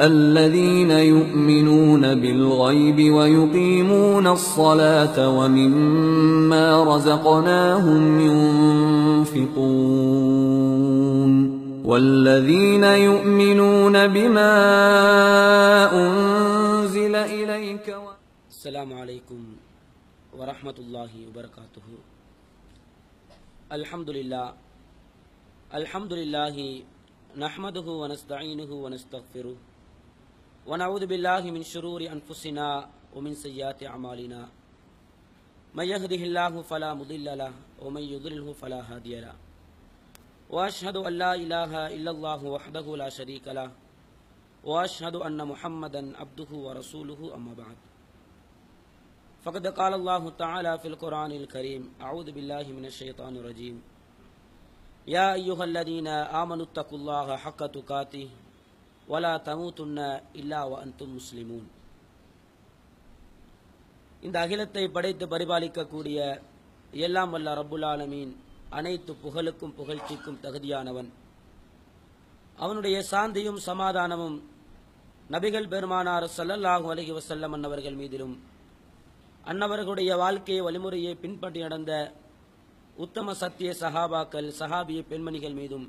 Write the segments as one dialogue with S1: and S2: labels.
S1: الذين يؤمنون بالغيب ويقيمون الصلاة ومما رزقناهم ينفقون والذين يؤمنون بما أنزل إليك و...
S2: السلام عليكم ورحمة الله وبركاته. الحمد لله. الحمد لله نحمده ونستعينه ونستغفره. ونعوذ بالله من شرور أنفسنا ومن سيئات أعمالنا من يهده الله فلا مضل له ومن يضلله فلا هادي له. وأشهد أن لا إله إلا الله وحده لا شريك له وأشهد أن محمدا عبده ورسوله أما بعد. فقد قال الله تعالى في القرآن الكريم أعوذ بالله من الشيطان الرجيم يا أيها الذين آمنوا اتقوا الله حق تقاته வலா தமு துன்ன இல்லா அந்தும் முஸ்லிமூன் இந்த அகிலத்தை படைத்து பரிபாலிக்கக்கூடிய எல்லாம் வல்ல ரபுல் ஆலமீன் அனைத்து புகழுக்கும் புகழ்ச்சிக்கும் தகுதியானவன். அவனுடைய சாந்தியும் சமாதானமும் நபிகள் பெருமானார் சல்லல்லாஹு அலஹி வசல்லம் அன்னவர்கள் மீதிலும். அன்னவர்களுடைய வாழ்க்கையை வழிமுறையை பின்பற்றி நடந்த உத்தம சத்திய சஹாபாக்கள் சஹாபிய பெண்மணிகள் மீதும்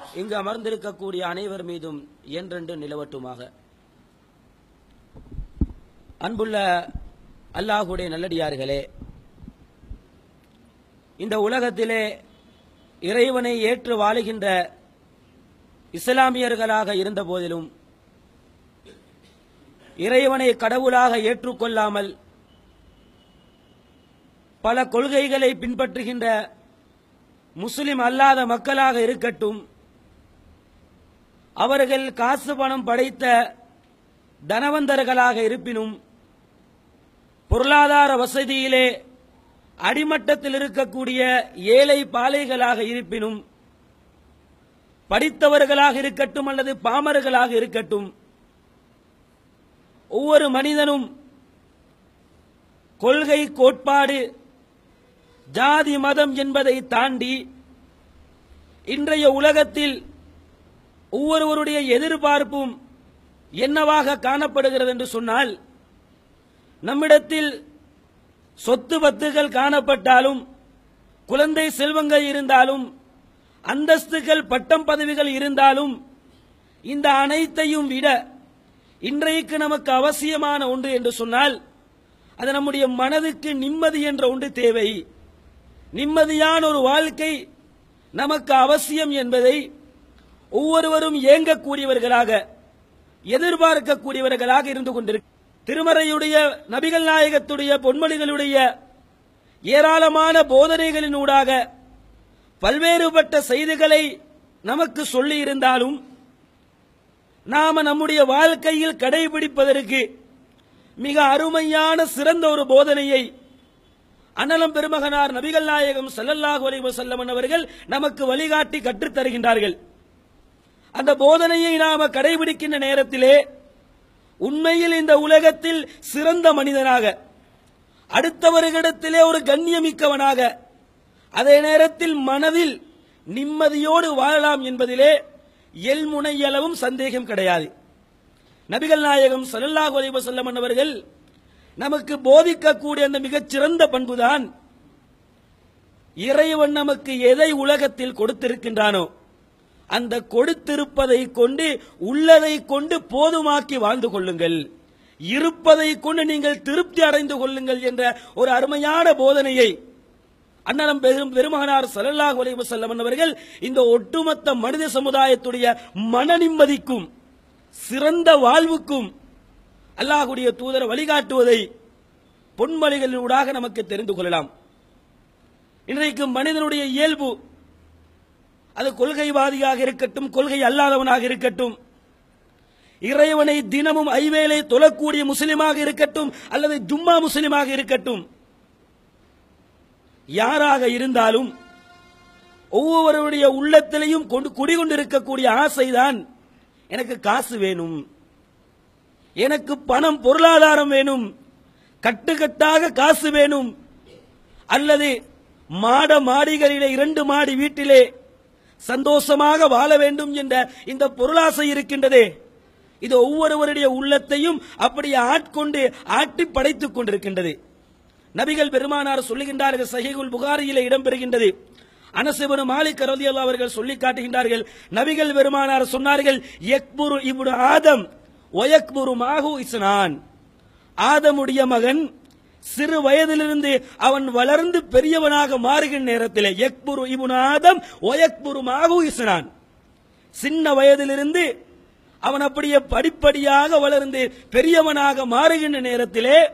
S2: இங்கு அமர்ந்திருக்கக்கூடிய அனைவர் மீதும் என்றென்று நிலவட்டுமாக. அன்புள்ள அல்லாஹுடைய நல்லடியார்களே இந்த உலகத்திலே இறைவனை ஏற்று வாழுகின்ற இஸ்லாமியர்களாக இருந்த போதிலும் இறைவனை கடவுளாக ஏற்றுக்கொள்ளாமல் பல கொள்கைகளை பின்பற்றுகின்ற முஸ்லிம் அல்லாத மக்களாக இருக்கட்டும் அவர்கள் காசு பணம் படைத்த தனவந்தர்களாக இருப்பினும் பொருளாதார வசதியிலே அடிமட்டத்தில் இருக்கக்கூடிய ஏழை பாலைகளாக இருப்பினும் படித்தவர்களாக இருக்கட்டும் அல்லது பாமர்களாக இருக்கட்டும் ஒவ்வொரு மனிதனும் கொள்கை கோட்பாடு ஜாதி மதம் என்பதை தாண்டி இன்றைய உலகத்தில் ஒவ்வொருவருடைய எதிர்பார்ப்பும் என்னவாக காணப்படுகிறது என்று சொன்னால் நம்மிடத்தில் சொத்து பத்துகள் காணப்பட்டாலும் குழந்தை செல்வங்கள் இருந்தாலும் அந்தஸ்துகள் பட்டம் பதவிகள் இருந்தாலும் இந்த அனைத்தையும் விட இன்றைக்கு நமக்கு அவசியமான ஒன்று என்று சொன்னால் அது நம்முடைய மனதுக்கு நிம்மதி என்ற ஒன்று தேவை. நிம்மதியான ஒரு வாழ்க்கை நமக்கு அவசியம் என்பதை ஒவ்வொருவரும் ஏங்கக்கூடியவர்களாக எதிர்பார்க்கக்கூடியவர்களாக இருந்து கொண்டிருக்க திருமறையுடைய நபிகள் நாயகத்துடைய பொன்மொழிகளுடைய ஏராளமான போதனைகளினூடாக பல்வேறுபட்ட செய்திகளை நமக்கு சொல்லி இருந்தாலும் நாம நம்முடைய வாழ்க்கையில் கடைபிடிப்பதற்கு மிக அருமையான சிறந்த ஒரு போதனையை அண்ணலம் பெருமகனார் நபிகள் நாயகம் ஸல்லல்லாஹு அலைஹி அவர்கள் நமக்கு வழிகாட்டி கற்றுத் தருகின்றார்கள் அந்த போதனையை நாம கடைபிடிக்கின்ற நேரத்திலே உண்மையில் இந்த உலகத்தில் சிறந்த மனிதனாக அடுத்தவர்களிடத்திலே ஒரு கண்ணியமிக்கவனாக அதே நேரத்தில் மனதில் நிம்மதியோடு வாழலாம் என்பதிலே எல்முனையளவும் சந்தேகம் கிடையாது. நபிகள் நாயகம் சல்லாஹ் அலைஹி வஸல்லம் அவர்கள் நமக்கு போதிக்கக்கூடிய அந்த மிகச்சிறந்த பண்புதான் இறைவன் நமக்கு எதை உலகத்தில் கொடுத்திருக்கின்றானோ அந்த கொடுத்திருப்பதை கொண்டு உள்ளதை கொண்டு போதுமாக்கி வாழ்ந்து கொள்ளுங்கள். இருப்பதை கொண்டு நீங்கள் திருப்தி அடைந்து கொள்ளுங்கள் என்ற ஒரு அருமையான போதனையை அண்ணனம் பெரும் பெருமகனார் ஸல்லல்லாஹு உலக செல்லம் அவர்கள் இந்த ஒட்டுமொத்த மனித சமுதாயத்துடைய மன நிம்மதிக்கும் சிறந்த வாழ்வுக்கும் அல்லாஹுடைய தூதர் வழிகாட்டுவதை பொன்மொழிகளினூடாக நமக்கு தெரிந்து கொள்ளலாம். இன்றைக்கு மனிதனுடைய இயல்பு அது கொள்கைவாதியாக இருக்கட்டும் கொள்கை அல்லாதவனாக இருக்கட்டும். இறைவனை தினமும் ஐவேளை தொழக்கூடிய முஸ்லிமாக இருக்கட்டும் அல்லது ஜும்மா முஸ்லிமாக இருக்கட்டும். யாராக இருந்தாலும் ஒவ்வொருவருடைய உள்ளத்திலையும் கொண்டு குடிகொண்டிருக்கக்கூடிய ஆசைதான் எனக்கு காசு வேணும். எனக்கு பணம் பொருளாதாரம் வேணும். கட்டுக்கட்டாக காசு வேணும். அல்லது மாட மாடிகளிலே இரண்டு மாடி வீட்டிலே சந்தோஷமாக வாழ வேண்டும் என்ற இந்த பொருளாசை இருக்கின்றதே. இது ஒவ்வொருவருடைய உள்ளத்தையும் அப்படி ஆட்கொண்டு ஆட்டி படைத்துக் கொண்டிருக்கின்றது. நபிகள் பெருமானார் சொல்லுகின்றார்கள் சஹீகுல் புகாரியிலே இடம்பெறுகின்றது. அனசிபனு மாலிக் ரலியல்லாஹு அவர்கள் சொல்லி காட்டுகின்றார்கள் நபிகள் பெருமானார் சொன்னார்கள் எக்புரு இப்னு ஆதம் ஒயக்புரு மாஹு இஸ்னான். ஆதமுடைய மகன் சிறு வயதிலிருந்து அவன் வளர்ந்து பெரியவனாக மாறுகின்ற நேரத்தில் எக்புரு இப்னு ஆதம் ஒயக்புரு சின்ன வயதிலிருந்து அவன் அப்படியே படிப்படியாக வளர்ந்து பெரியவனாக மாறுகின்ற நேரத்திலே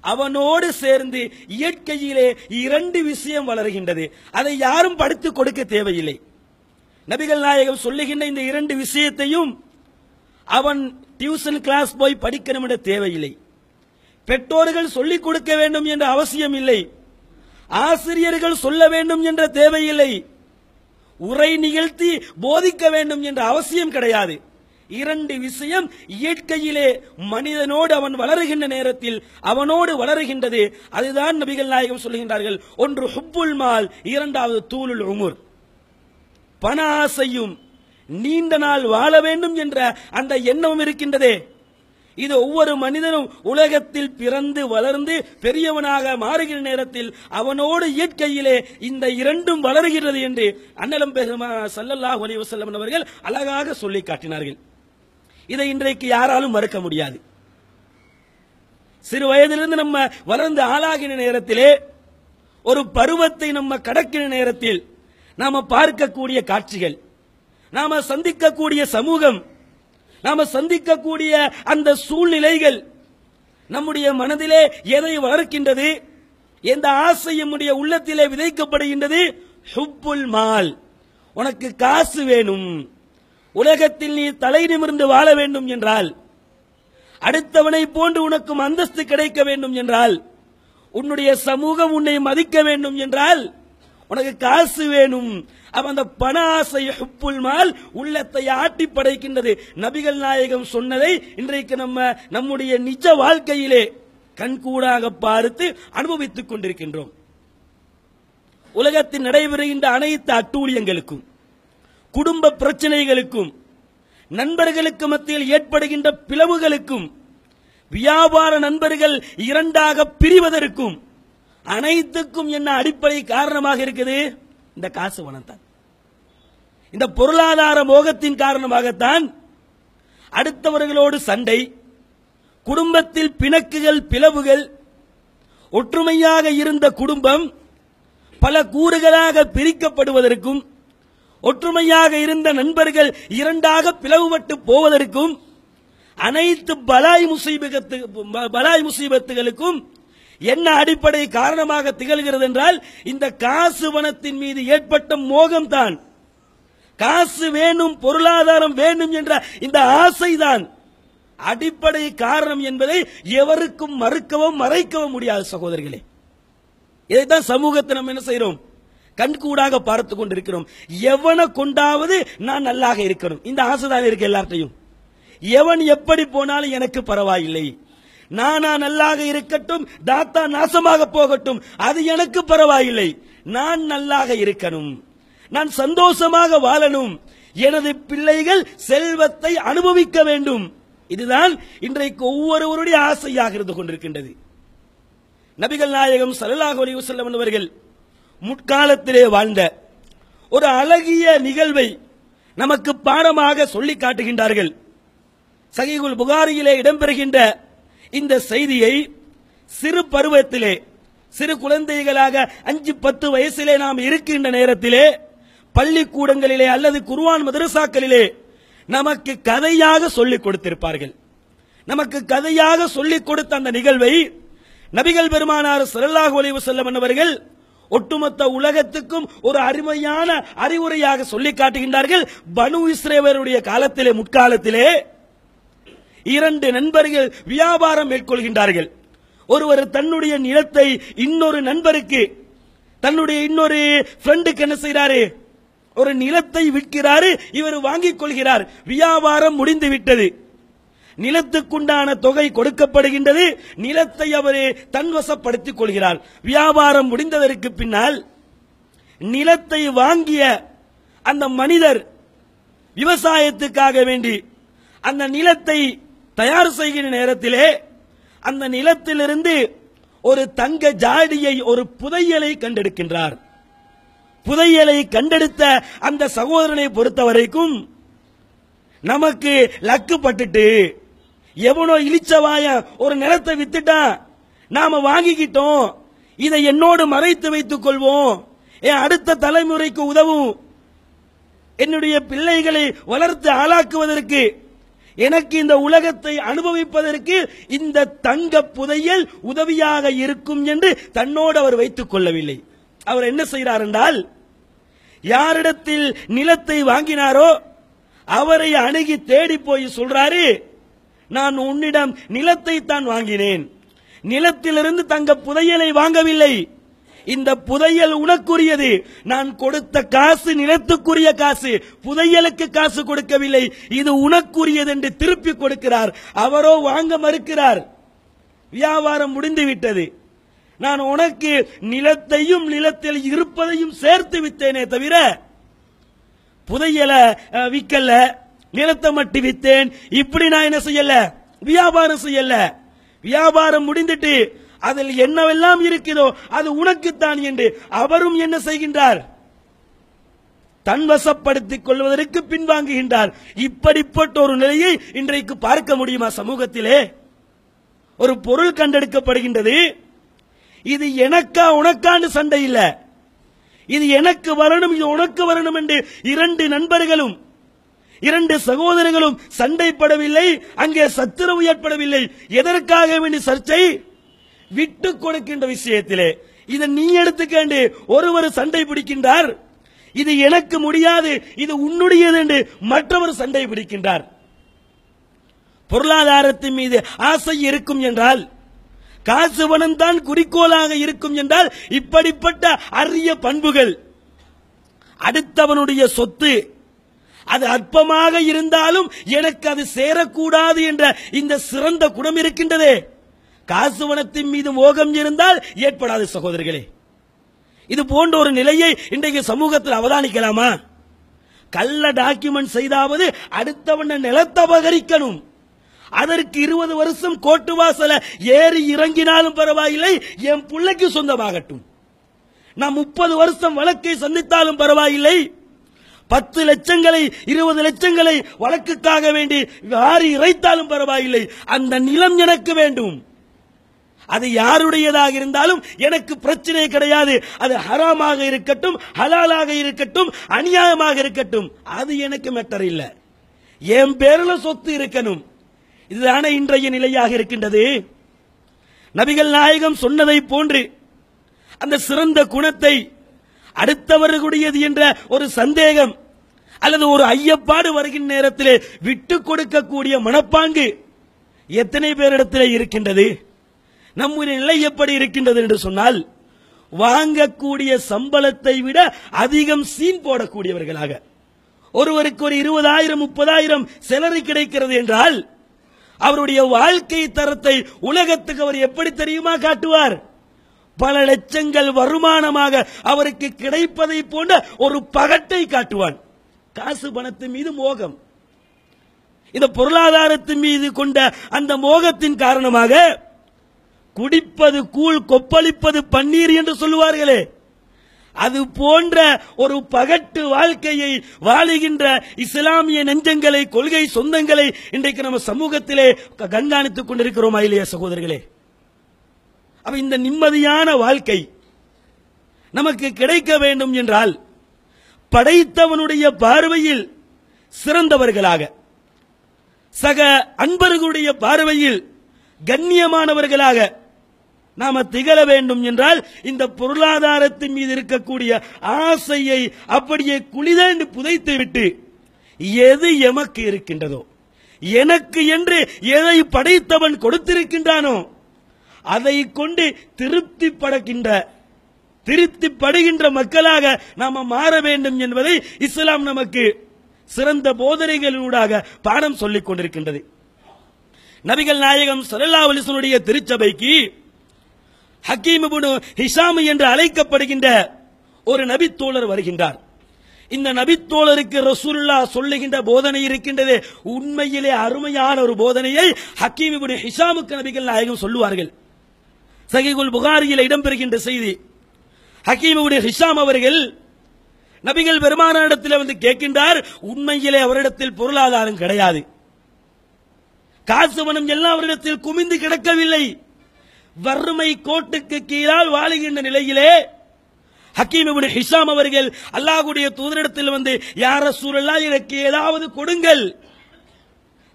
S2: அவனோடு சேர்ந்து இயற்கையிலே இரண்டு விஷயம் வளர்கின்றது. அதை யாரும் படித்து கொடுக்க தேவையில்லை. நபிகள் நாயகம் சொல்லுகின்ற இந்த இரண்டு விஷயத்தையும் அவன் டியூஷன் கிளாஸ் போய் படிக்கணும் என்ற தேவையில்லை. பெற்றோர்கள் சொல்லிக் கொடுக்க வேண்டும் என்ற அவசியம் இல்லை ஆசிரியர்கள் சொல்ல வேண்டும் என்ற தேவையில்லை. உரை நிகழ்த்தி போதிக்க வேண்டும் என்ற அவசியம் கிடையாது. இரண்டு விஷயம் இயற்கையிலே மனிதனோடு அவன் வளருகின்ற நேரத்தில் அவனோடு வளருகின்றது. அதுதான் நபிகள் நாயகம் சொல்லுகின்றார்கள் ஒன்று ஹுப்புல் மால் இரண்டாவது தூளுல் உமுர். பண ஆசையும் நீண்ட நாள் வாழ வேண்டும் என்ற அந்த எண்ணமும் இருக்கின்றதே. இது ஒவ்வொரு மனிதனும் உலகத்தில் பிறந்து வளர்ந்து பெரியவனாக மாறுகிற நேரத்தில் அவனோடு இயற்கையிலே இந்த இரண்டும் வளர்கிறது என்று அன்னலம் பெருமா சல்லல்லா ஒலிவசல்லம் அவர்கள் அழகாக சொல்லி காட்டினார்கள். இதை இன்றைக்கு யாராலும் மறுக்க முடியாது. சிறு வயதிலிருந்து நம்ம வளர்ந்து ஆளாகின நேரத்திலே ஒரு பருவத்தை நம்ம கடக்கிற நேரத்தில் நாம பார்க்கக்கூடிய காட்சிகள் நாம சந்திக்கக்கூடிய சமூகம் நாம சந்திக்கக்கூடிய அந்த சூழ்நிலைகள் நம்முடைய மனதிலே எதை வளர்க்கின்றது? எந்த ஆசை நம்முடைய உள்ளத்திலே விதைக்கப்படுகின்றது? ஹுப்புல் மால். உனக்கு காசு வேணும். உலகத்தில் நீ தலை நிமிர்ந்து வாழ வேண்டும் என்றால் அடுத்தவனை போன்று உனக்கும் அந்தஸ்து கிடைக்க வேண்டும் என்றால் உன்னுடைய சமூகம் உன்னை மதிக்க வேண்டும் என்றால் உனக்கு காசு வேணும். அவன் அந்த பண ஆசை ஹுப்புல் மால் உள்ளத்தை ஆட்டி படைக்கின்றது. நபிகள் நாயகம் சொன்னதை இன்றைக்கு நம்ம நம்முடைய நிஜ வாழ்க்கையிலே கண்கூடாக பார்த்து அனுபவித்துக் கொண்டிருக்கின்றோம். உலகத்தில் நடைபெறுகின்ற அனைத்து அட்டூழியங்களுக்கும் குடும்ப பிரச்சனைகளுக்கும் நண்பர்களுக்கு மத்தியில் ஏற்படுகின்ற பிளவுகளுக்கும் வியாபார நண்பர்கள் இரண்டாக பிரிவதற்கும் அனைத்துக்கும் என்ன அடிப்படை காரணமாக இருக்குது? இந்த காசு பணம் தான் இந்த பொருளாதார மோகத்தின் காரணமாகத்தான் அடுத்தவர்களோடு சண்டை குடும்பத்தில் பிணக்குகள் பிளவுகள் ஒற்றுமையாக இருந்த குடும்பம் பல கூறுகளாக பிரிக்கப்படுவதற்கும் ஒற்றுமையாக இருந்த நண்பர்கள் இரண்டாக பிளவுபட்டு போவதற்கும் அனைத்து பலாய் முசீபத்து பலாய் முசீபத்துகளுக்கும் என்ன அடிப்படை காரணமாக திகழ்கிறது என்றால் இந்த காசு பணத்தின் மீது ஏற்பட்ட மோகம்தான். காசு வேணும் பொருளாதாரம் வேண்டும் என்ற இந்த ஆசைதான். அடிப்படை காரணம் என்பதை எவருக்கும் மறுக்கவும் மறைக்கவும் முடியாது சகோதரிகளே இதைத்தான் சமூகத்தை நம்ம என்ன செய்யறோம் கண்கூடாக பார்த்து கொண்டிருக்கிறோம். எவனை கொண்டாவது நான் நல்லாக இருக்கணும். இந்த ஆசைதான் இருக்கு எல்லார்ட்டையும் எவன் எப்படி போனாலும் எனக்கு பரவாயில்லை. நானா நல்லாக இருக்கட்டும் தாத்தா நாசமாக போகட்டும் அது எனக்கு பரவாயில்லை. நான் நல்லாக இருக்கணும். நான் சந்தோஷமாக வாழணும். எனது பிள்ளைகள் செல்வத்தை அனுபவிக்க வேண்டும். இதுதான் இன்றைக்கு ஒவ்வொருவருடைய ஆசையாக இருந்து கொண்டிருக்கின்றது. நபிகள் நாயகம் ஸல்லல்லாஹு அலைஹி வஸல்லம் அவர்கள் முற்காலத்திலே வாழ்ந்த ஒரு அழகிய நிகழ்வை நமக்கு பாடமாக சொல்லி காட்டுகின்றார்கள். சகிகுல் புகாரியிலே இடம்பெறுகின்ற இந்த செய்தியை சிறு பருவத்திலே சிறு குழந்தைகளாக அஞ்சு பத்து வயசிலே நாம் இருக்கின்ற நேரத்திலே பள்ளிக்கூடங்களிலே அல்லது குருவான் மதரசாக்களிலே நமக்கு கதையாக சொல்லிக் கொடுத்திருப்பார்கள். நமக்கு கதையாக சொல்லிக் கொடுத்த அந்த நிகழ்வை நபிகள் பெருமானார் ஸல்லல்லாஹு அலைஹி வஸல்லம் என்பவர்கள் ஒட்டுமொத்த உலகத்துக்கும் ஒரு அருமையான அறிவுரையாக சொல்லி காட்டுகின்றார்கள். பனு இஸ்ரேவருடைய காலத்திலே முற்காலத்திலே இரண்டு நண்பர்கள் வியாபாரம் மேற்கொள்கின்றார்கள். ஒருவர் தன்னுடைய நிலத்தை இன்னொரு நண்பருக்கு தன்னுடைய இன்னொரு ஃப்ரெண்டுக்கு என்ன செய்றாரு? ஒரு நிலத்தை விற்கிறாரு இவர் வாங்கிக் கொள்கிறார். வியாபாரம் முடிந்து விட்டது. நிலத்துக்குண்டான தொகை கொடுக்கப்படுகின்றது. நிலத்தை அவர் தன்வசப்படுத்திக் கொள்கிறார். வியாபாரம் முடிந்ததற்கு பின்னால் நிலத்தை வாங்கிய அந்த மனிதர் விவசாயத்துக்காக வேண்டி அந்த நிலத்தை தயார் செய்கிற நேரத்திலே அந்த நிலத்திலிருந்து ஒரு தங்க ஜாடியை ஒரு புதையலை கண்டெடுக்கின்றார். புதையலை கண்டெடுத்த அந்த சகோதரனை பொறுத்த வரைக்கும் நமக்கு லக்கு பட்டுட்டு எவனோ இழிச்சவாய ஒரு நிலத்தை வித்துட்டான் நாம வாங்கிக்கிட்டோம். இதை என்னோடு மறைத்து வைத்துக் கொள்வோம். என் அடுத்த தலைமுறைக்கு உதவும். என்னுடைய பிள்ளைகளை வளர்த்து ஆளாக்குவதற்கு எனக்கு இந்த உலகத்தை அனுபவிப்பதற்கு இந்த தங்க புதையல் உதவியாக இருக்கும் என்று தன்னோடு அவர் வைத்துக் கொள்ளவில்லை. அவர் என்ன செய்கிறார் என்றால் யாரிடத்தில் நிலத்தை வாங்கினாரோ அவரை அணுகி தேடி போய் சொல்றாரு நான் உன்னிடம் நிலத்தை தான் வாங்கினேன். நிலத்திலிருந்து தங்க புதையலை வாங்கவில்லை. இந்த புதையல் உனக்குரியது. நான் கொடுத்த காசு நிலத்துக்குரிய காசு. புதையலுக்கு காசு கொடுக்கவில்லை. இது உனக்குரியது என்று திருப்பி கொடுக்கிறார். அவரோ வாங்க மறுக்கிறார். வியாபாரம் முடிந்து விட்டது நான் உனக்கு நிலத்தையும் நிலத்தில் இருப்பதையும் சேர்த்து வித்தேனே தவிர புதையல விக்கல நிலத்தை மட்டி வித்தேன். இப்படி நான் என்ன செய்யல? வியாபாரம் செய்யல. வியாபாரம் முடிந்துட்டு அதில் என்னவெல்லாம் இருக்கிறதோ அது உனக்குத்தான் என்று அவரும் என்ன செய்கின்றார்? தன் வசப்படுத்திக் கொள்வதற்கு பின்வாங்குகின்றார். இப்படிப்பட்ட ஒரு நிலையை இன்றைக்கு பார்க்க முடியுமா சமூகத்திலே? ஒரு பொருள் கண்டெடுக்கப்படுகின்றது. இது எனக்கா உனக்கான்னு சண்டை இல்லை. இது எனக்கு வரணும் இது உனக்கு வரணும் என்று இரண்டு நண்பர்களும் இரண்டு சகோதரர்களும் சண்டைப்படவில்லை அங்கே சத்துரவு ஏற்படவில்லை. எதற்காக வேண்டிய சர்ச்சை? விட்டு கொடுக்கின்ற விஷயத்திலே இதை நீ எடுத்துக்கண்டு. ஒருவர் சண்டை பிடிக்கின்றார். இது எனக்கு முடியாது இது உன்னுடையது என்று மற்றவர் சண்டை பிடிக்கின்றார். பொருளாதாரத்தின் மீது ஆசை இருக்கும் என்றால் காசு பணம் தான் குறிக்கோளாக இருக்கும் என்றால் இப்படிப்பட்ட அரிய பண்புகள் அடுத்தவனுடைய சொத்து அது அற்பமாக இருந்தாலும் எனக்கு அது சேரக்கூடாது என்ற இந்த சிறந்த குணம் இருக்கின்றதே. காசு வனத்தின் மீது மோகம் இருந்தால் ஏற்படாது சகோதரர்களே இது போன்ற ஒரு நிலையை இன்றைக்கு சமூகத்தில் அவதானிக்கலாமா? கள்ள டாக்குமெண்ட் செய்தாவது அடுத்தவன நிலத்தை அபகரிக்கணும் அதற்கு இருபது வருஷம் கோட்டு வாசல ஏறி இறங்கினாலும் பரவாயில்லை என் பிள்ளைக்கு சொந்தமாகட்டும். நான் முப்பது வருஷம் வழக்கை சந்தித்தாலும் பரவாயில்லை. பத்து லட்சங்களை இருபது லட்சங்களை வழக்குக்காக வேண்டி வாரி இறைத்தாலும் பரவாயில்லை. அந்த நிலம் எனக்கு வேண்டும். அது யாருடையதாக இருந்தாலும் எனக்கு பிரச்சனை கிடையாது. அது ஹராமாக இருக்கட்டும் ஹலாலாக இருக்கட்டும் அநியாயமாக இருக்கட்டும். அது எனக்கு மெட்டர் இல்லை. என் பேர்ல சொத்து இருக்கணும். இதுதானே இன்றைய நிலையாக இருக்கின்றது. நபிகள் நாயகம் சொன்னதை போன்று அந்த சிறந்த குணத்தை அடுத்தவர்களுடையது என்ற ஒரு சந்தேகம் அல்லது ஒரு ஐயப்பாடு வருகின்ற நேரத்திலே விட்டு கொடுக்கக்கூடிய மனப்பாங்கு எத்தனை பேரிடத்திலே இருக்கின்றது? நம்முடைய நிலை எப்படி இருக்கின்றது என்று சொன்னால் வாங்கக்கூடிய சம்பளத்தை விட அதிகம் சீன் போடக்கூடியவர்களாக. ஒருவருக்கு ஒரு இருபதாயிரம் முப்பதாயிரம் செலரி கிடைக்கிறது என்றால் அவருடைய வாழ்க்கை தரத்தை உலகத்துக்கு அவர் எப்படி தெரியுமா காட்டுவார்? பல லட்சங்கள் வருமானமாக அவருக்கு கிடைப்பதை போன்ற ஒரு பகட்டை காட்டுவான். காசு பணத்தின் மீது மோகம். இந்த பொருளாதாரத்தின் மீது கொண்ட அந்த மோகத்தின் காரணமாக குடிப்பது கூழ் கொப்பளிப்பது பன்னீர் என்று சொல்லுவார்களே. அது போன்ற ஒரு பகட்டு வாழ்க்கையை வாழுகின்ற இஸ்லாமிய நெஞ்சங்களை கொள்கை சொந்தங்களை இன்றைக்கு நம்ம சமூகத்திலே கண்காணித்துக் கொண்டிருக்கிறோம் இல்லையா சகோதரர்களே. அப்ப இந்த நிம்மதியான வாழ்க்கை நமக்கு கிடைக்க வேண்டும் என்றால் படைத்தவனுடைய பார்வையில் சிறந்தவர்களாக சக அன்பர்களுடைய பார்வையில் கண்ணியமானவர்களாக நாம திகழ வேண்டும் என்றால் இந்த பொருளாதாரத்தின் மீது இருக்கக்கூடிய ஆசையை அப்படியே குளிதண்டு புதைத்து விட்டு எது எமக்கு இருக்கின்றதோ எனக்கு என்று எதை படைத்தவன் கொடுத்திருக்கின்றானோ அதை கொண்டு திருப்தி படக்கின்ற திருத்திப்படுகின்ற மக்களாக நாம மாற வேண்டும் என்பதை இஸ்லாம் நமக்கு சிறந்த போதனைகளினூடாக பாடம் சொல்லிக் கொண்டிருக்கின்றது. நபிகள் நாயகம் ஸல்லல்லாஹு அலிசனுடைய திருச்சபைக்கு ஹக்கீம் ஹிஷாமு ஹிஷாம் என்று அழைக்கப்படுகின்ற ஒரு நபித்தோழர் வருகின்றார். இந்த நபித்தோழருக்கு ரசூல்லா சொல்லுகின்ற போதனை இருக்கின்றது. உண்மையிலே அருமையான ஒரு போதனையை ஹக்கீம் இப்னு ஹிஷாமுக்கு நபிகள் நாயகம் சொல்லுவார்கள். சகிகுல் புகாரியில் இடம்பெறுகின்ற செய்தி ஹக்கீமுடைய ஹிஷாம் அவர்கள் நபிகள் பெருமானாரிடத்தில் வந்து கேட்கின்றார் உண்மையிலே அவரிடத்தில் பொருளாதாரம் கிடையாது. காசு பணம் எல்லாம் அவரிடத்தில் குமிந்து கிடக்கவில்லை. வறுமை கோட்டுக்கு கீழால் வாழுகின்ற நிலையிலே ஹக்கீம் ஹிஷாம் அவர்கள் அல்லாஹுடைய தூதரிடத்தில் வந்து யார சூழலா எனக்கு ஏதாவது கொடுங்கள்.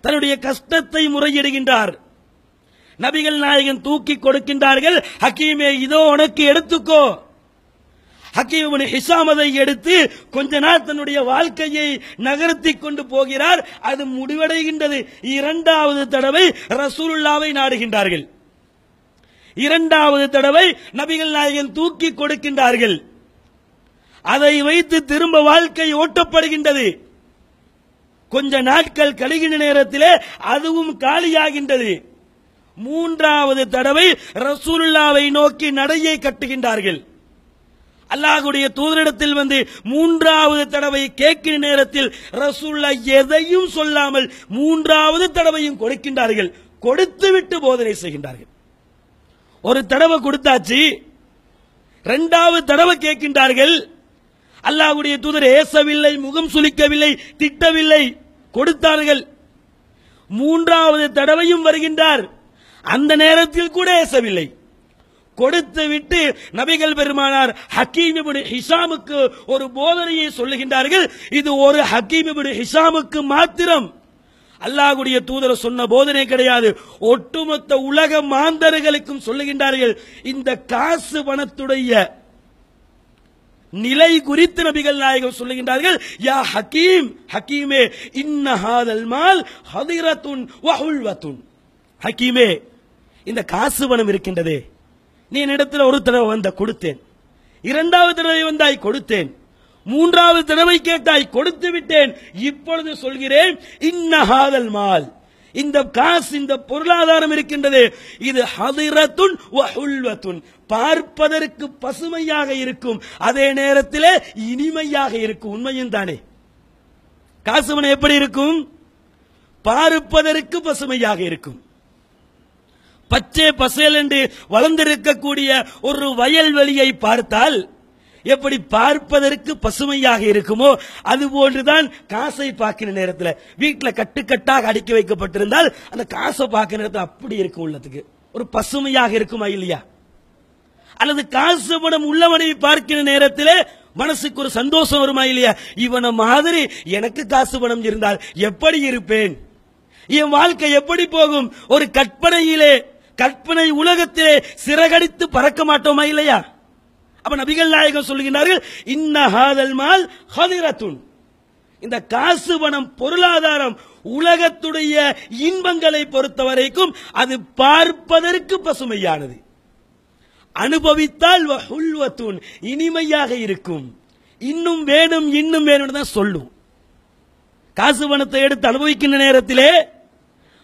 S2: தன்னுடைய கஷ்டத்தை முறையிடுகின்றார். நபிகள் நாயகன் தூக்கி கொடுக்கின்றார்கள் ஹக்கீமே இதோ உனக்கு எடுத்துக்கோ. ஹக்கீம் ஹிசாமதை எடுத்து கொஞ்ச நாள் தன்னுடைய வாழ்க்கையை நகர்த்தி கொண்டு போகிறார். அது முடிவடைகின்றது. இரண்டாவது தடவை ரசூலுல்லாவை நாடுகின்றார்கள். இரண்டாவது தடவை நபிகள் நாயகன் தூக்கி கொடுக்கின்றார்கள். அதை வைத்து திரும்ப வாழ்க்கை ஓட்டப்படுகின்றது. கொஞ்ச நாட்கள் கழிகின்ற நேரத்திலே அதுவும் காலியாகின்றது. மூன்றாவது தடவை ரசூலுல்லாவை நோக்கி நடையை கட்டுகின்றார்கள். அல்லாஹுடைய தூதரிடத்தில் வந்து மூன்றாவது தடவை கேட்கிற நேரத்தில் ரசூல்லா எதையும் சொல்லாமல் மூன்றாவது தடவையும் கொடுக்கின்றார்கள். கொடுத்துவிட்டு போதனை செய்கின்றார்கள். ஒரு தடவை கொடுத்தாச்சு இரண்டாவது தடவை கேட்கின்றார்கள் அல்லாஹுடைய தூதர் ஏசவில்லை முகம் சுளிக்கவில்லை திட்டவில்லை கொடுத்தார்கள். மூன்றாவது தடவையும் வருகின்றார். அந்த நேரத்தில் கூட ஏசவில்லை. கொடுத்து விட்டு நபிகள் பெருமானார் ஹக்கீம் இப்னு ஹிஷாமுக்கு ஒரு போதனையை சொல்லுகின்றார்கள். இது ஒரு ஹக்கீம் இப்னு ஹிஷாமுக்கு மாத்திரம். அல்லாஹுடைய தூதர் சொன்ன போதனை கிடையாது. ஒட்டுமொத்த உலக மாந்தர்களுக்கும் சொல்லுகின்றார்கள் இந்த காசு பணத்துடைய நிலை குறித்து நபிகள் நாயகம் சொல்லுகின்றார்கள் யா ஹக்கீம் ஹக்கீமே இன்னஹாதல் மால் ஹதிரத்துன் வஹுல்வத்துன். ஹக்கீமே இந்த காசு பணம் இருக்கின்றதே. நீ என்னிடத்தில் ஒரு தடவை வந்த கொடுத்தேன். இரண்டாவது தடவை வந்தாய் கொடுத்தேன். மூன்றாவது தடவை கேட்டாய் கொடுத்து விட்டேன். இப்பொழுது சொல்கிறேன் இன்னஹாதல் மால். இந்த காசு இந்த பொருளாதாரம் இருக்கின்றது. இது ஹதிரத்துன் வஹுல்வத்துன் பார்ப்பதற்கு பசுமையாக இருக்கும். அதே நேரத்திலே இனிமையாக இருக்கும். உண்மையும் தானே. காசு எப்படி இருக்கும்? பார்ப்பதற்கு பசுமையாக இருக்கும். பச்சை பசேல் என்று வளர்ந்திருக்கக்கூடிய ஒரு வயல்வெளியை பார்த்தால் எப்படி பார்ப்பதற்கு பசுமையாக இருக்குமோ அது போன்றுதான் காசை பார்க்கிற நேரத்தில். வீட்டில் கட்டுக்கட்டாக அடுக்கி வைக்கப்பட்டிருந்தால் அந்த காசை பார்க்கிற நேரத்தில் அப்படி இருக்கும் உள்ளத்துக்கு. ஒரு பசுமையாக இருக்குமா இல்லையா? அல்லது காசு படம் உள்ளவனை பார்க்கிற நேரத்தில் மனசுக்கு ஒரு சந்தோஷம் வருமா இல்லையா? இவன மாதிரி எனக்கு காசு பணம் இருந்தால் எப்படி இருப்பேன்? என் வாழ்க்கை எப்படி போகும்? ஒரு கற்பனையிலே கற்பனை உலகத்திலே சிறகடித்து பறக்க மாட்டோமா இல்லையா? அப்ப நபிகள் நாயகம் சொல்லுகின்றார்கள் இன்ன ஹாதல் மால் ஹதிரத்துன். இந்த காசு பணம் பொருளாதாரம் உலகத்துடைய இன்பங்களை பொறுத்த வரைக்கும் அது பார்ப்பதற்கு பசுமையானது. அனுபவித்தால் இனிமையாக இருக்கும். இன்னும் வேணும் இன்னும் வேணும் தான் சொல்லும். காசு பணத்தை எடுத்து அனுபவிக்கின்ற நேரத்திலே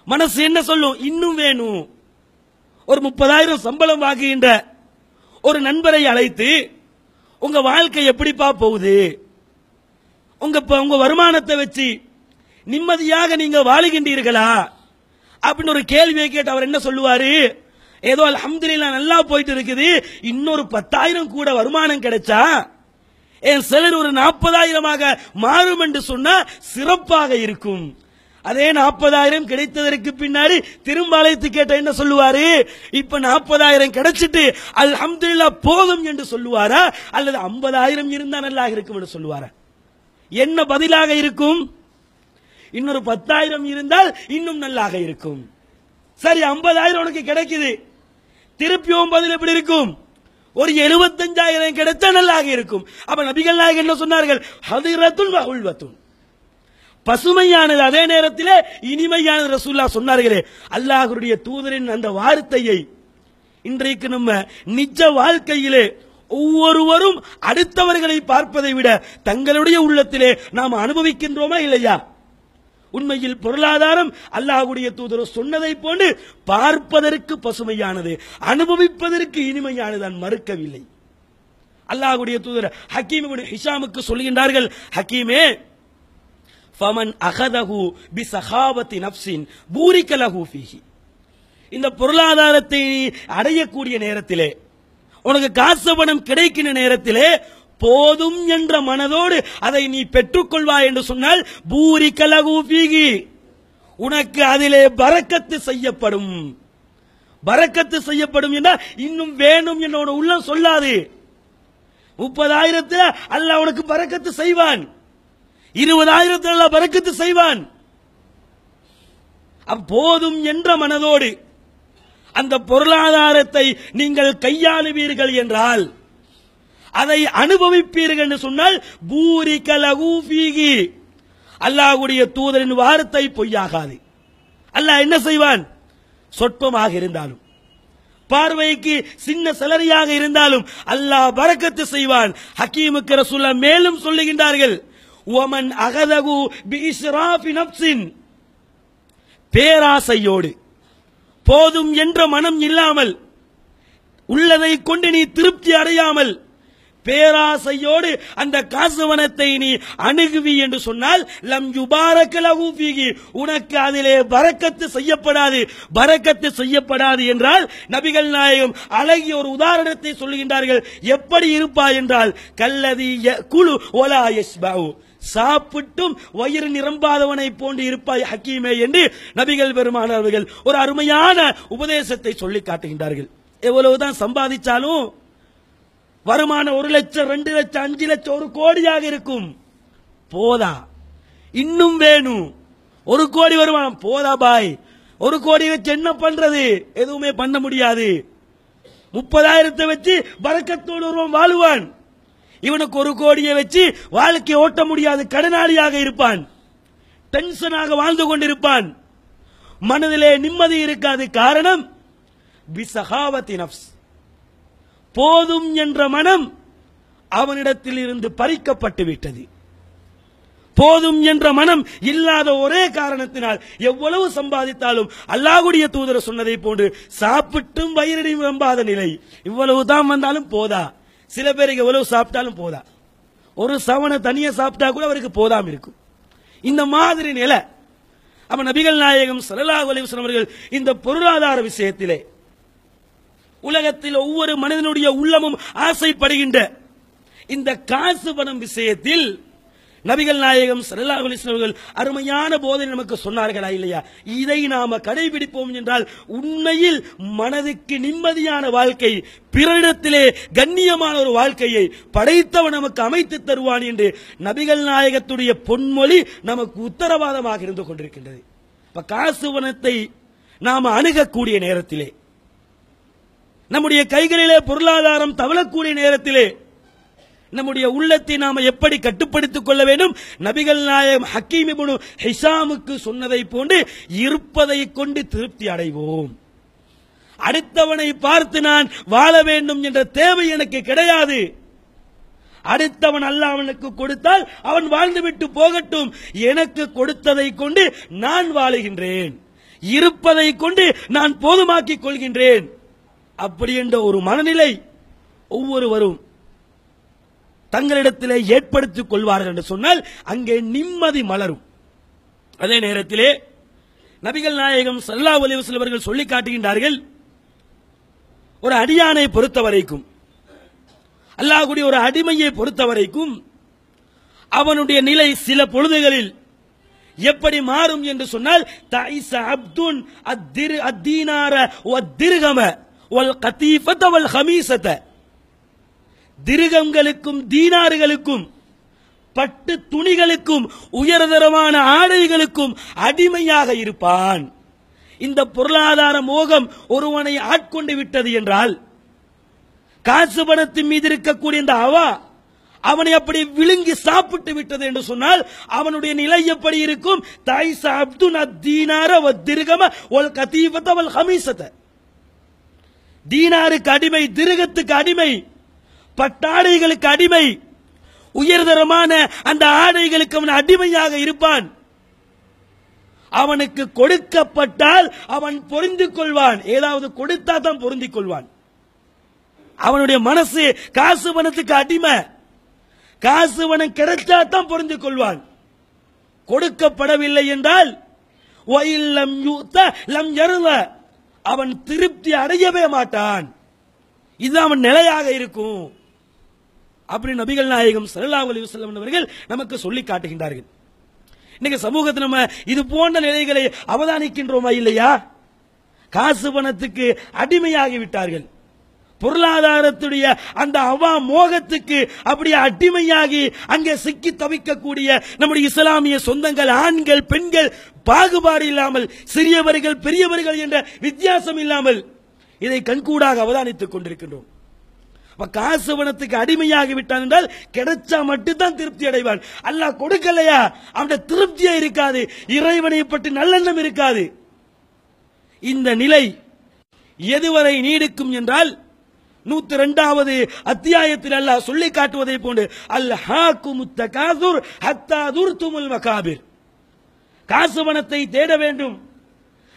S2: மனசு என்ன சொல்லும்? இன்னும் வேணும். ஒரு முப்பதாயிரம் சம்பளம் வாங்குகின்ற ஒரு நண்பரை அழைத்து உங்க வாழ்க்கை எப்படிப்பா போகுது? உங்க உங்க வருமானத்தை வச்சு நிம்மதியாக நீங்க வாழுகின்றீர்களா? அப்படின்னு ஒரு கேள்வியை கேட்டு அவர் என்ன சொல்லுவாரு? ஏதோ அல்ஹம்துலில்லாஹ் நல்லா போயிட்டு இருக்குது. இன்னொரு பத்தாயிரம் கூட வருமானம் கிடைச்சா என் சிலர் ஒரு நாற்பதாயிரமாக மாறும் என்று சொன்னா சிறப்பாக இருக்கும். அதே நாற்பதாயிரம் கிடைத்ததற்கு பின்னாடி திரும்ப அழைத்து கேட்ட என்ன சொல்லுவாரு? இப்ப நாற்பதாயிரம் கிடைச்சிட்டு அல்ஹம்துலில்லாஹ் போதும் என்று சொல்லுவாரா? அல்லது ஐம்பதாயிரம் இருந்தா நல்லா இருக்கும் என்று சொல்லுவாரா? என்ன பதிலாக இருக்கும்? இன்னொரு பத்தாயிரம் இருந்தால் இன்னும் நல்லாக இருக்கும். சரி ஐம்பதாயிரம் உனக்கு கிடைக்குது. திருப்பியும் பதில் எப்படி இருக்கும்? ஒரு எழுபத்தஞ்சாயிரம் கிடைத்தா நல்லாக இருக்கும். அப்ப நபிகள் நாயகம் என்ன சொன்னார்கள்? ஹதிரத்துன் வஹுல்வத்துன். பசுமையானது அதே நேரத்திலே இனிமையானது ரசூல்லா சொன்னார்களே. அல்லாஹருடைய தூதரின் அந்த வார்த்தையை இன்றைக்கு நம்ம நிஜ வாழ்க்கையிலே ஒவ்வொருவரும் அடுத்தவர்களை பார்ப்பதை விட தங்களுடைய உள்ளத்திலே நாம் அனுபவிக்கின்றோமா இல்லையா? உண்மையில் பொருளாதாரம் அல்லாஹுடைய தூதர் சொன்னதை போன்று பார்ப்பதற்கு பசுமையானது அனுபவிப்பதற்கு இனிமையானது நான் மறுக்கவில்லை. அல்லாஹுடைய தூதர் ஹக்கீம் ஹிஷாமுக்கு சொல்கின்றார்கள் ஹக்கீமே ஃபமன் அகதஹு பி சஹாபத்தி நப்சின் பூரிக்கலஹு ஃபீஹி இந்த பொருளாதாரத்தை அடையக்கூடிய நேரத்திலே உனக்கு காசு பணம் கிடைக்கின்ற நேரத்திலே போதும் என்ற மனதோடு அதை நீ பெற்றுக்கொள்வாய் என்று சொன்னால் பூரி கலகு பீகி உனக்கு அதிலே பறக்கத்து செய்யப்படும். பறக்கத்து செய்யப்படும் என்றால் இன்னும் வேணும் என்னோட உள்ளம் சொல்லாது. முப்பதாயிரத்தில் அல்ல உனக்கு பறக்கத்து செய்வான். இருபதாயிரத்தில் அல்லாஹ் செய்வான். அப்போதும் என்ற மனதோடு அந்த பொருளாதாரத்தை நீங்கள் கையாளுவீர்கள் என்றால் அதை அனுபவிப்பீர்கள் என்று சொன்னால் பூரி கலகூபீகி அல்லாஹ்வுடைய தூதரின் வார்த்தை பொய்யாகாது. அல்லாஹ் என்ன செய்வான்? சொற்பமாக இருந்தாலும் பார்வைக்கு சின்ன சிலரியாக இருந்தாலும் அல்லாஹ் பரக்கத்து செய்வான். ஹக்கீமுக்கு ரசூல்லா மேலும் சொல்லுகின்றார்கள் ஒமன் அகதகு பி நப்சின் பேராசையோடு போதும் என்ற மனம் இல்லாமல் உள்ளதை கொண்டு நீ திருப்தி அடையாமல் பேராசையோடு அந்த காசுவனத்தை நீ அணுகுவி என்று சொன்னால் லம் யுபாரக்கலகு உனக்கு அதிலே பறக்கத்து செய்யப்படாது பறக்கத்து செய்யப்படாது என்றால் நபிகள் நாயகம் அழகிய ஒரு உதாரணத்தை சொல்லுகின்றார்கள். எப்படி இருப்பாய் என்றால் கல்லதி குழு ஒலா யஸ்பாவு சாப்பிட்டும் வயிறு நிரம்பாதவனை போன்று இருப்பாய் ஹக்கீமே என்று நபிகள் பெருமானார் அவர்கள் ஒரு அருமையான உபதேசத்தை சொல்லி காட்டுகின்றார்கள். எவ்வளவுதான் சம்பாதிச்சாலும் வருமானம் ஒரு லட்சம் ரெண்டு லட்சம் அஞ்சு லட்சம் ஒரு கோடியாக இருக்கும். போதா? இன்னும் வேணும். ஒரு கோடி வருமானம் போதா பாய். ஒரு கோடி வச்சு என்ன பண்றது? எதுவுமே பண்ண முடியாது. முப்பதாயிரத்தை வச்சு பறக்கத்தோடு ஒருவன் வாழுவான். இவனுக்கு ஒரு கோடியை வச்சு வாழ்க்கை ஓட்ட முடியாது கடனாளியாக இருப்பான். டென்ஷனாக வாழ்ந்து கொண்டிருப்பான். மனதிலே நிம்மதி இருக்காது காரணம் போதும் என்ற மனம் அவனிடத்தில் இருந்து பறிக்கப்பட்டு விட்டது. போதும் என்ற மனம் இல்லாத ஒரே காரணத்தினால் எவ்வளவு சம்பாதித்தாலும் அல்லாஹுடைய தூதர் சொன்னதை போன்று சாப்பிட்டும் வயிறடி நம்பாத நிலை. இவ்வளவு தான் வந்தாலும் போதா? சில பேருக்கு எவ்வளவு சாப்பிட்டாலும் போதா. ஒரு சவனை தனியா சாப்பிட்டா கூட அவருக்கு போதாம இருக்கும். இந்த மாதிரி நிலை. அப்ப நபிகள் நாயகம் ஸல்லல்லாஹு அலைஹி அவர்கள் இந்த பொருளாதார விஷயத்திலே உலகத்தில் ஒவ்வொரு மனிதனுடைய உள்ளமும் ஆசைப்படுகின்ற இந்த காசு பணம் விஷயத்தில் நபிகள் நாயகம் ஸல்லல்லாஹு அவர்கள் அருமையான போதை நமக்கு சொன்னார்களா இல்லையா? இதை நாம கடைபிடிப்போம் என்றால் உண்மையில் மனதுக்கு நிம்மதியான வாழ்க்கை பிறரிடத்திலே கண்ணியமான ஒரு வாழ்க்கையை படைத்தவன் நமக்கு அமைத்து தருவான் என்று நபிகள் நாயகத்துடைய பொன்மொழி நமக்கு உத்தரவாதமாக இருந்து கொண்டிருக்கின்றது. இப்ப காசு பணத்தை நாம அணுகக்கூடிய நேரத்திலே நம்முடைய கைகளிலே பொருளாதாரம் தவழக்கூடிய நேரத்திலே நம்முடைய உள்ளத்தை நாம எப்படி கட்டுப்படுத்திக் கொள்ள வேண்டும்? நபிகள் நாயகம் ஹக்கீம் இப்னு ஹிஷாமுக்கு சொன்னதை போன்று இருப்பதை கொண்டு திருப்தி அடைவோம். அடுத்தவனை பார்த்து நான் வாழ வேண்டும் என்ற தேவை எனக்கு கிடையாது. அடுத்தவன் அல்ல அவனுக்கு கொடுத்தால் அவன் வாழ்ந்துவிட்டு போகட்டும். எனக்கு கொடுத்ததை கொண்டு நான் வாழுகின்றேன். இருப்பதை கொண்டு நான் போதுமாக்கிக் கொள்கின்றேன். அப்படி என்ற ஒரு மனநிலை ஒவ்வொருவரும் தங்களிடத்திலே ஏற்படுத்திக் கொள்வார்கள் என்று சொன்னால் அங்கே நிம்மதி மலரும். அதே நேரத்திலே நபிகள் நாயகம் சல்லா அலிவசல் அவர்கள் சொல்லி காட்டுகின்றார்கள் ஒரு அடியானை பொறுத்த வரைக்கும் அல்லாஹுடைய ஒரு அடிமையை பொறுத்த வரைக்கும் அவனுடைய நிலை சில பொழுதுகளில் எப்படி மாறும் என்று சொன்னால் தைச அப்துன் அத்திரு அத்தீனார வத்திருகம வல் கத்தீஃபத வல் ஹமீசத்தை திருகங்களுக்கும் தீனாறுகளுக்கும் பட்டு துணிகளுக்கும் உயர்தரமான ஆடைகளுக்கும் அடிமையாக இருப்பான். இந்த பொருளாதார மோகம் ஒருவனை ஆட்கொண்டு விட்டது என்றால் காசு பணத்தின் மீது இருக்கக்கூடிய இந்த அவா அவனை அப்படி விழுங்கி சாப்பிட்டு விட்டது என்று சொன்னால் அவனுடைய நிலை எப்படி இருக்கும்? தாய்ச அப்துன் அத்தீனார திருகம ஒல் கதீபத்த வல் ஹமீசத்த தீனாருக்கு அடிமை திருகத்துக்கு அடிமை பட்டாடைகளுக்கு அடிமை. உயர்தரமான அந்த ஆடைகளுக்கு அவன் அடிமையாக இருப்பான். அவனுக்கு கொடுக்கப்பட்டால் அவன் பொருந்திக் கொள்வான். ஏதாவது கொடுத்தா தான் பொருந்திக் கொள்வான். அவனுடைய மனசு காசு பணத்துக்கு அடிமை. காசு பணம் கிடைச்சா தான் பொருந்திக் கொள்வான். கொடுக்கப்படவில்லை என்றால் லம் அவன் திருப்தி அடையவே மாட்டான். இது அவன் நிலையாக இருக்கும். அப்படி நபிகள் நாயகம் சல்லா அலி வஸல்லம் அவர்கள் நமக்கு சொல்லி காட்டுகின்றார்கள். இன்னைக்கு சமூகத்தில் நம்ம இது போன்ற நிலைகளை அவதானிக்கின்றோமா இல்லையா? காசு பணத்துக்கு அடிமையாகி விட்டார்கள். பொருளாதாரத்துடைய அந்த அவா மோகத்துக்கு அப்படியே அடிமையாகி அங்கே சிக்கி தவிக்கக்கூடிய நம்முடைய இஸ்லாமிய சொந்தங்கள் ஆண்கள் பெண்கள் பாகுபாடு இல்லாமல் சிறியவர்கள் பெரியவர்கள் என்ற வித்தியாசம் இல்லாமல் இதை கண்கூடாக அவதானித்துக் கொண்டிருக்கின்றோம். அப்ப காசு பணத்துக்கு அடிமையாகி விட்டான் என்றால் கிடைச்சா மட்டும்தான் திருப்தி அடைவான். அல்லாஹ் கொடுக்கலையா? அவனுடைய திருப்தியே இருக்காது. இறைவனை பற்றி நல்லெண்ணம் இருக்காது. இந்த நிலை எதுவரை நீடிக்கும் என்றால் நூத்தி ரெண்டாவது அத்தியாயத்தில் அல்லாஹ் சொல்லி காட்டுவதை போன்று அல் ஹாக்குமுத்த காசூர் ஹத்தா துர்துமுல் மகாபிர். காசு பணத்தை தேட வேண்டும்.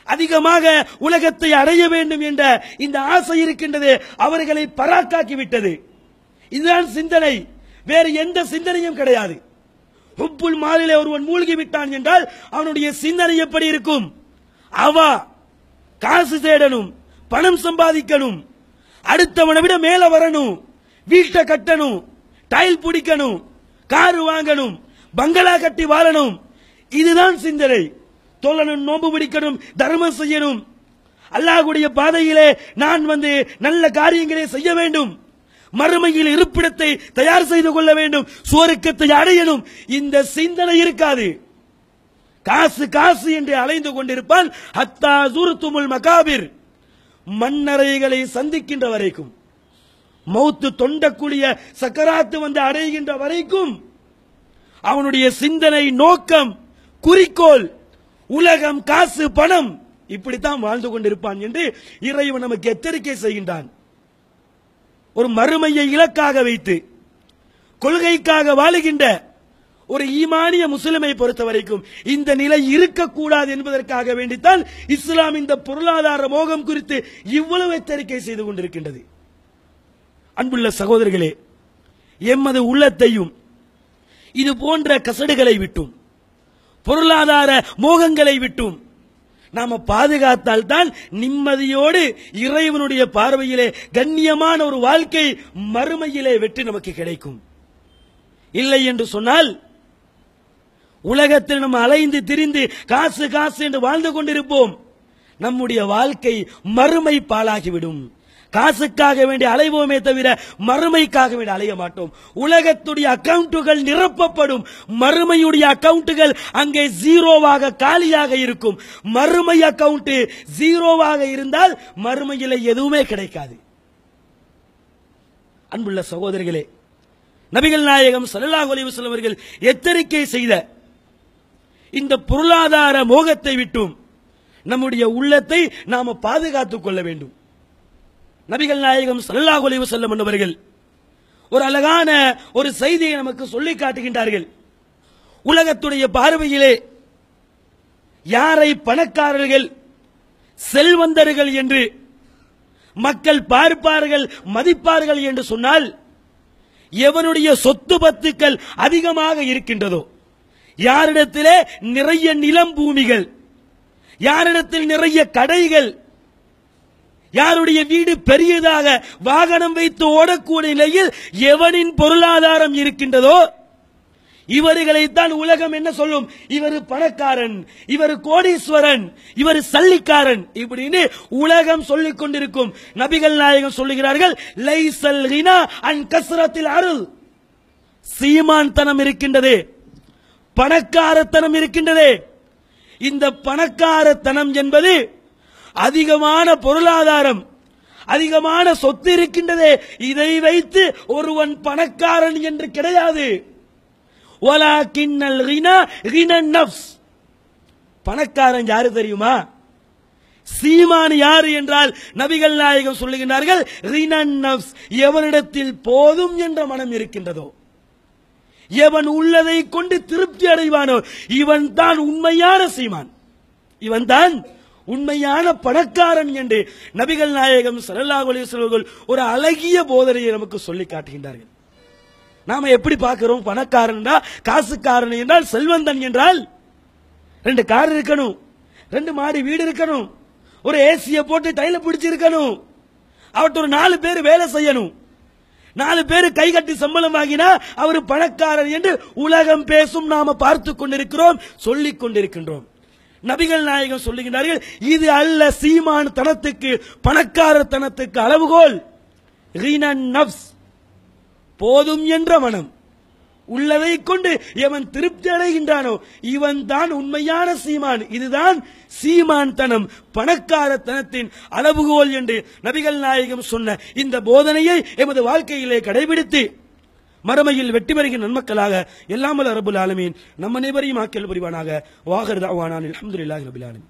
S2: அதிகமாக உலகத்தை அடைய வேண்டும் என்ற இந்த ஆசை இருக்கின்றது அவர்களை பராக்காக்கி விட்டது இதுதான் சிந்தனை. வேறு எந்த சிந்தனையும் கிடையாது. உப்புல் மாலிலே ஒருவன் மூழ்கி விட்டான் என்றால் அவனுடைய சிந்தனை எப்படி இருக்கும்? அவா காசு தேடணும் பணம் சம்பாதிக்கணும் அடுத்தவனை விட மேல வரணும் வீட்டை கட்டணும் டைல் பிடிக்கணும் கார் வாங்கணும் பங்களா கட்டி வாழணும். இதுதான் சிந்தனை. தொழணும் நோன்பு பிடிக்கணும் தர்மம் செய்யணும். அல்லாஹுடைய பாதையிலே நான் வந்து நல்ல காரியங்களை செய்ய வேண்டும். மறுமையில் இருப்பிடத்தை தயார் செய்து கொள்ள வேண்டும். சுவருக்கத்தை அடையணும். இந்த சிந்தனை இருக்காது. காசு காசு என்று அலைந்து கொண்டிருப்பான். ஹத்தா சூரத்துமுல் மகாபிர். மண்ணறைகளை சந்திக்கின்ற வரைக்கும் மௌத்து தொண்டக்கூடிய சக்கராத்து வந்து அடைகின்ற வரைக்கும் அவனுடைய சிந்தனை நோக்கம் குறிக்கோள் உலகம் காசு பணம். இப்படித்தான் வாழ்ந்து கொண்டிருப்பான் என்று இறைவன் நமக்கு எச்சரிக்கை செய்கின்றான். ஒரு மறுமையை இலக்காக வைத்து கொள்கைக்காக வாழுகின்ற ஒரு ஈமானிய முஸ்லிமை பொறுத்த வரைக்கும் இந்த நிலை இருக்கக்கூடாது என்பதற்காக வேண்டித்தான் இஸ்லாம் இந்த பொருளாதார மோகம் குறித்து இவ்வளவு எச்சரிக்கை செய்து கொண்டிருக்கின்றது. அன்புள்ள சகோதரர்களே எமது உள்ளத்தையும் இது போன்ற கசடுகளை விட்டும் பொருளாதார மோகங்களை விட்டும். நாம பாதுகாத்தால் தான் நிம்மதியோடு இறைவனுடைய பார்வையிலே கண்ணியமான ஒரு வாழ்க்கை மறுமையிலே வெற்றி நமக்கு கிடைக்கும். இல்லை என்று சொன்னால் உலகத்தில் நம்ம அலைந்து திரிந்து காசு காசு என்று வாழ்ந்து கொண்டிருப்போம். நம்முடைய வாழ்க்கை மறுமை பாழாகிவிடும். காசுக்காக வேண்டி அலைவோமே தவிர மறுமைக்காக வேண்டி அலைய மாட்டோம். உலகத்துடைய அக்கவுண்டுகள் நிரப்பப்படும். மறுமையுடைய அக்கவுண்டுகள் அங்கே ஜீரோவாக காலியாக இருக்கும். மறுமை அக்கவுண்ட் ஜீரோவாக இருந்தால் மறுமையில் எதுவுமே கிடைக்காது. அன்புள்ள சகோதரிகளே நபிகள் நாயகம் சல்லாஹ் அலைஹி அவர்கள் எச்சரிக்கை செய்த இந்த பொருளாதார மோகத்தை விட்டும் நம்முடைய உள்ளத்தை நாம பாதுகாத்துக் கொள்ள வேண்டும். நபிகள் நாயகம் ஸல்லல்லாஹு அலைஹி செல்லும் என்பவர்கள் ஒரு அழகான ஒரு செய்தியை நமக்கு சொல்லி காட்டுகின்றார்கள். உலகத்துடைய பார்வையிலே யாரை பணக்காரர்கள் செல்வந்தர்கள் என்று மக்கள் பார்ப்பார்கள் மதிப்பார்கள் என்று சொன்னால் எவனுடைய சொத்து பத்துக்கள் அதிகமாக இருக்கின்றதோ யாரிடத்திலே நிறைய நிலம் பூமிகள் யாரிடத்தில் நிறைய கடைகள் யாருடைய வீடு பெரியதாக வாகனம் வைத்து ஓடக்கூடிய நிலையில் எவனின் பொருளாதாரம் இருக்கின்றதோ இவர்களைத்தான் உலகம் என்ன சொல்லும்? இவர் பணக்காரன் இவர் கோடீஸ்வரன் இவர் சல்லிக்காரன் இப்படின்னு உலகம் சொல்லிக் கொண்டிருக்கும். நபிகள் நாயகம் சொல்லுகிறார்கள் லைசல் ஹினா அன் கஸ்ரத்தில் அருள். சீமான்தனம் இருக்கின்றது பணக்காரத்தனம் இருக்கின்றது. இந்த பணக்காரத்தனம் என்பது அதிகமான பொருளாதாரம் அதிகமான சொத்து இருக்கின்றதே இதை வைத்து ஒருவன் பணக்காரன் என்று கிடையாது. ரினா ரினன் பணக்காரன் யாரு தெரியுமா? சீமான் யாரு என்றால் நபிகள் நாயகம் சொல்லுகின்றார்கள் ரினன் நஃப்ஸ் எவனிடத்தில் போதும் என்ற மனம் இருக்கின்றதோ? எவன் உள்ளதை கொண்டு திருப்தி அடைவானோ? இவன் தான் உண்மையான சீமான். இவன் தான் உண்மையான பணக்காரன் என்று நபிகள் நாயகம் சரல்லா அலைஹி ஒரு அழகிய போதனையை நமக்கு சொல்லி காட்டுகின்றார்கள். நாம எப்படி பார்க்கிறோம்? பணக்காரன் என்றால் காசுக்காரன் என்றால் செல்வந்தன் என்றால் ரெண்டு கார் இருக்கணும் ரெண்டு மாடி வீடு இருக்கணும் ஒரு ஏசியை போட்டு டைல பிடிச்சிருக்கணும் அவர்கிட்ட ஒரு நாலு பேர் வேலை செய்யணும். நாலு பேர் கை கட்டி சம்பளம் வாங்கினா அவர் பணக்காரர் என்று உலகம் பேசும் நாம பார்த்து கொண்டிருக்கிறோம் சொல்லிக் கொண்டிருக்கின்றோம். நபிகள் நாயகம் சொல்லுகிறார்கள் இது அல்ல சீமான் தனத்துக்கு பணக்கார தனத்துக்கு அளவுகோல். ரீனன் நப்ஸ் போதும் என்ற மனம். உள்ளதை கொண்டு எவன் திருப்தி அடைகின்றானோ இவன் தான் உண்மையான சீமான். இதுதான் சீமான் தனம் பணக்கார தனத்தின் அளவுகோல் என்று நபிகள் நாயகம் சொன்ன இந்த போதனையை எமது வாழ்க்கையிலே கடைபிடித்து மறுமையில் வெற்றி பெறுகிற நன்மக்களாக எல்லாமல் அரபுல் ஆலமீன். நம்ம அனைவரையும் ஆக்கியல் புரிவானாக. வாகர் தாவானான் அல்ஹம்துலில்லாஹி ரபுல் ஆலமின்.